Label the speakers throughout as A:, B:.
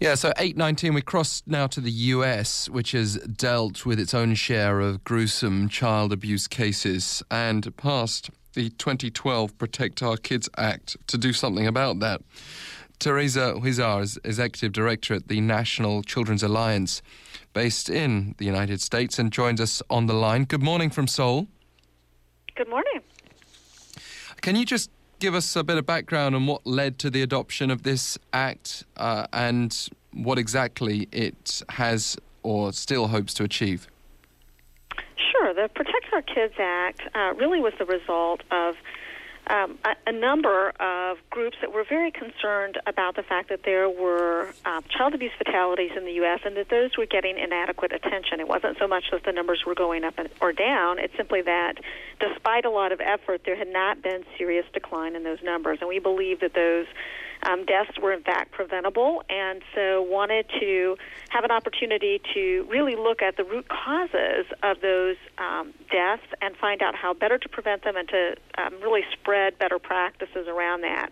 A: Yeah, so 819, we cross now to the US, which has dealt with its own share of gruesome child abuse cases and passed the 2012 Protect Our Kids Act to do something about that. Teresa Huizar is executive director at the National Children's Alliance, based in the United States, and joins us on the line. Good morning from Seoul.
B: Good morning.
A: Can you just give us a bit of background on what led to the adoption of this act uh, and what exactly it has or still hopes to achieve?
B: Sure. The Protect Our Kids Act uh, really was the result of um, a, a, number of groups that were very concerned about the fact that there were uh, child abuse fatalities in the U.S. and that those were getting inadequate attention. It wasn't so much that the numbers were going up or down, it's simply that despite a lot of effort, there had not been serious decline in those numbers. And we believe that those um, deaths were in fact preventable, and so wanted to have an opportunity to really look at the root causes of those um, deaths and find out how better to prevent them and to um, really spread better practices around that.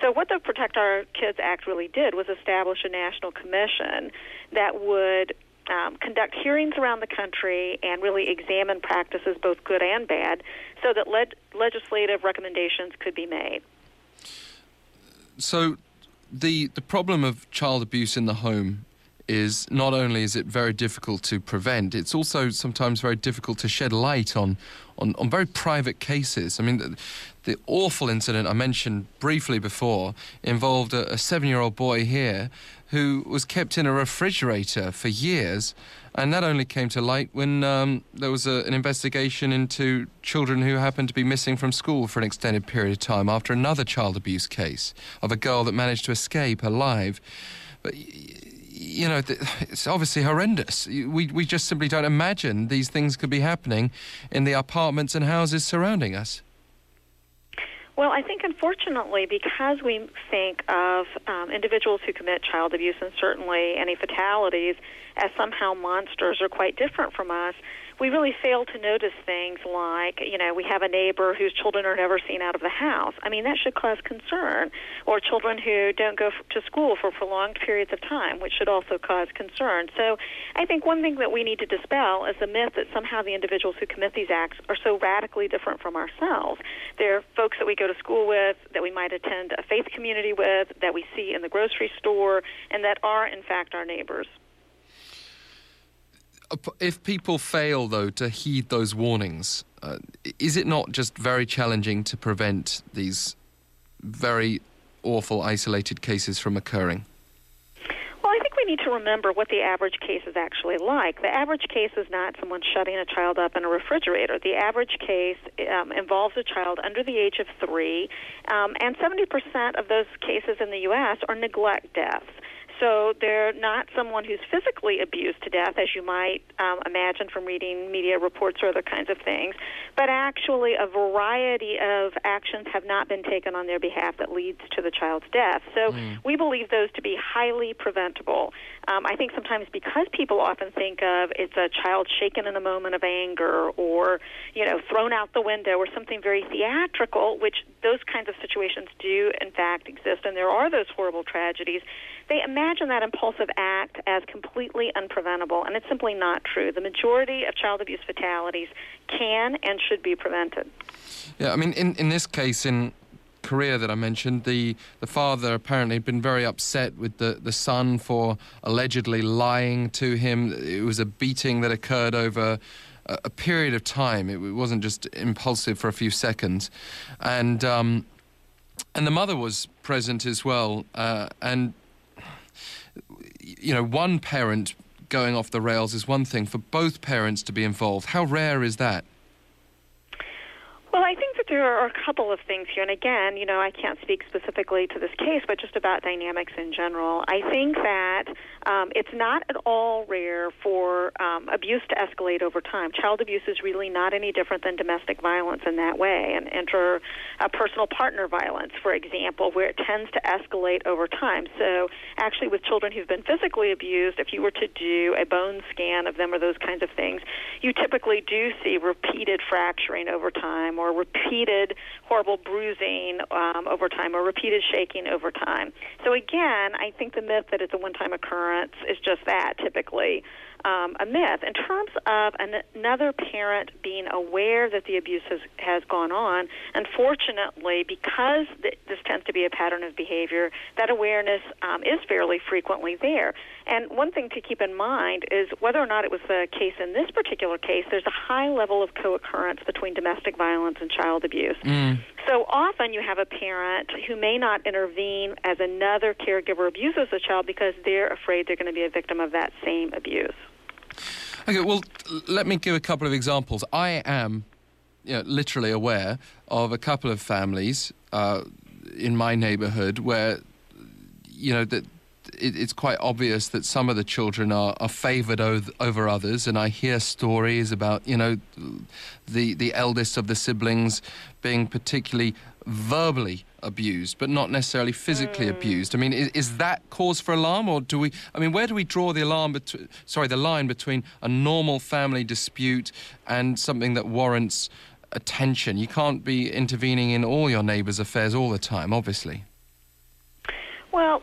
B: So, what the Protect Our Kids Act really did was establish a national commission that would um, conduct hearings around the country and really examine practices, both good and bad, so that le- legislative recommendations could be made
A: so the the problem of child abuse in the home is not only is it very difficult to prevent, it's also sometimes very difficult to shed light on on, on very private cases. I mean, the, the awful incident I mentioned briefly before involved a, a seven year old boy here who was kept in a refrigerator for years. And that only came to light when um, there was a, an investigation into children who happened to be missing from school for an extended period of time after another child abuse case of a girl that managed to escape alive. But you know, it's obviously horrendous. We, we just simply don't imagine these things could be happening in the apartments and houses surrounding us.
B: Well, I think unfortunately, because we think of um, individuals who commit child abuse and certainly any fatalities as somehow monsters or quite different from us, we really fail to notice things like, you know, we have a neighbor whose children are never seen out of the house. I mean, that should cause concern. Or children who don't go to school for prolonged periods of time, which should also cause concern. So I think one thing that we need to dispel is the myth that somehow the individuals who commit these acts are so radically different from ourselves. They're folks that we go to school with, that we might attend a faith community with, that we see in the grocery store, and that are, in fact, our neighbors
A: if people fail, though, to heed those warnings, uh, is it not just very challenging to prevent these very awful isolated cases from occurring?
B: Well, I think we need to remember what the average case is actually like. The average case is not someone shutting a child up in a refrigerator. The average case um, involves a child under the age of three, um, and 70% of those cases in the U.S. are neglect deaths. So they're not someone who's physically abused to death, as you might um, imagine from reading media reports or other kinds of things, but actually a variety of actions have not been taken on their behalf that leads to the child's death. So mm. we believe those to be highly preventable. Um, I think sometimes because people often think of it's a child shaken in a moment of anger or you know thrown out the window or something very theatrical, which those kinds of situations do in fact exist, and there are those horrible tragedies they imagine that impulsive act as completely unpreventable, and it's simply not true. The majority of child abuse fatalities can and should be prevented.
A: Yeah, I mean, in, in this case, in Korea that I mentioned, the, the father apparently had been very upset with the, the son for allegedly lying to him. It was a beating that occurred over a, a period of time. It, it, wasn't just impulsive for a few seconds. And, um, and the mother was present as well. Uh, and you know, one parent going off the rails is one thing. For both parents to be involved, how rare is that?
B: Well, I think that there are a couple of things here. And again, you know, I can't speak specifically to this case, but just about dynamics in general. I think that um, it's not at all rare for um, abuse to escalate over time. Child abuse is really not any different than domestic violence in that way, and inter uh, personal partner violence, for example, where it tends to escalate over time. So, actually, with children who've been physically abused, if you were to do a bone scan of them or those kinds of things, you typically do see repeated fracturing over time or repeated horrible bruising um, over time or repeated shaking over time. So, again, I think the myth that it's a one time occurrence is just that typically um, a myth. In terms of an, another parent being aware that the abuse has, has gone on, unfortunately, because th- this tends to be a pattern of behavior, that awareness um, is fairly frequently there. And one thing to keep in mind is whether or not it was the case in this particular case, there's a high level of co occurrence between domestic violence and child abuse.
A: Mm.
B: So often you have a parent who may not intervene as another caregiver abuses a child because they're afraid they're going to be a victim of that same abuse.
A: Okay, well, let me give a couple of examples. I am you know, literally aware of a couple of families uh, in my neighborhood where, you know, that it, it's quite obvious that some of the children are, are favored over others, and I hear stories about, you know, the, the eldest of the siblings being particularly verbally abused, but not necessarily physically mm. abused. I mean, is, is, that cause for alarm, or do we? I mean, where do we draw the alarm? Sorry, the line between a normal family dispute and something that warrants attention? You can't be intervening in all your neighbours' affairs all the time, obviously.
B: Well,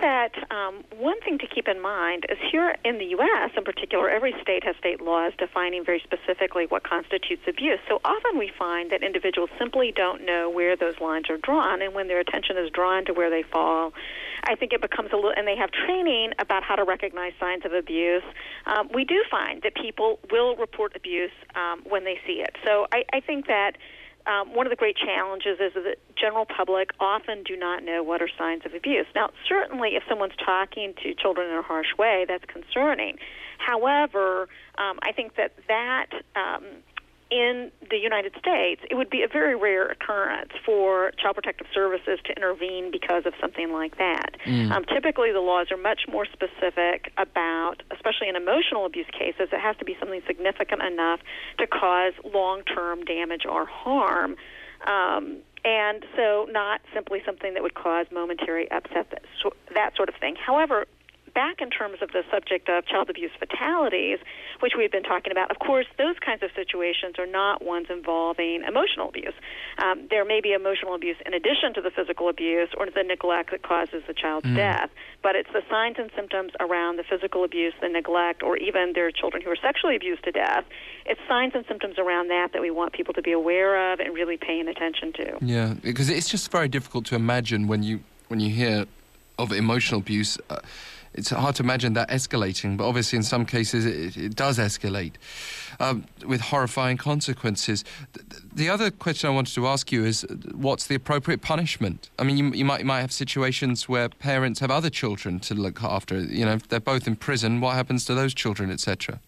B: that um, one thing to keep in mind is here in the U.S., in particular, every state has state laws defining very specifically what constitutes abuse. So often we find that individuals simply don't know where those lines are drawn, and when their attention is drawn to where they fall, I think it becomes a little, and they have training about how to recognize signs of abuse. Um, we do find that people will report abuse um, when they see it. So I, I think that um, one of the great challenges is that the general public often do not know what are signs of abuse. Now, certainly, if someone's talking to children in a harsh way, that's concerning. However, um, I think that that um, in the United States, it would be a very rare occurrence for Child Protective Services to intervene because of something like that. Mm. Um, typically, the laws are much more specific about, especially in emotional abuse cases, it has to be something significant enough to cause long term damage or harm. Um, and so, not simply something that would cause momentary upset, that, that sort of thing. However, back in terms of the subject of child abuse fatalities, which we've been talking about, of course, those kinds of situations are not ones involving emotional abuse. Um, there may be emotional abuse in addition to the physical abuse or the neglect that causes the child's mm. death, but it's the signs and symptoms around the physical abuse, the neglect, or even there are children who are sexually abused to death. It's signs and symptoms around that that we want people to be aware of and really paying attention to.
A: Yeah, because it's just very difficult to imagine when you when you hear of emotional abuse. Uh, it's hard to imagine that escalating, but obviously in some cases it, it does escalate um, with horrifying consequences. The other question I wanted to ask you is what's the appropriate punishment? I mean, you, you, might, you might have situations where parents have other children to look after. You know, if they're both in prison, what happens to those children, etc.?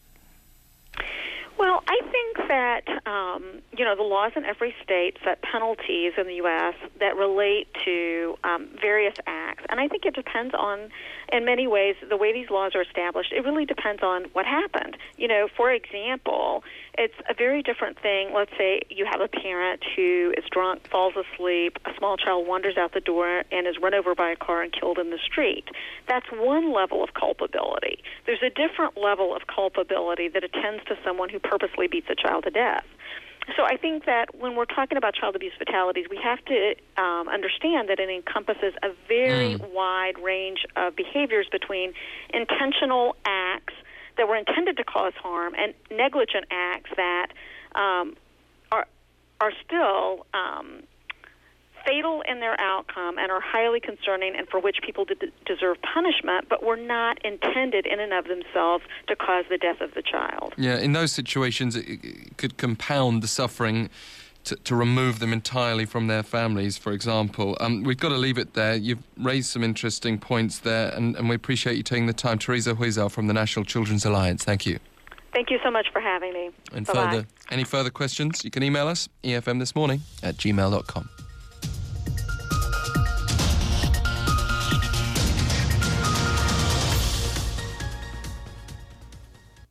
B: Well, I think that um, you know the laws in every state set penalties in the U.S. that relate to um, various acts, and I think it depends on, in many ways, the way these laws are established. It really depends on what happened. You know, for example, it's a very different thing. Let's say you have a parent who is drunk, falls asleep, a small child wanders out the door and is run over by a car and killed in the street. That's one level of culpability. There's a different level of culpability that attends to someone who purposely beats a child to death. So I think that when we're talking about child abuse fatalities, we have to um, understand that it encompasses a very mm. wide range of behaviors between intentional acts that were intended to cause harm and negligent acts that um, are are still um, fatal in their outcome and are highly concerning and for which people deserve punishment, but were not intended in and of themselves to cause the death of the child.
A: Yeah, in those situations, it could compound the suffering to, to, remove them entirely from their families, for example. Um, we've got to leave it there. You've raised some interesting points there, and, and we appreciate you taking the time. Teresa Huizar from the National Children's Alliance, thank you.
B: Thank you so much for having me.
A: And
B: Bye-bye.
A: further, any further questions, you can email us, efm this morning at gmail.com.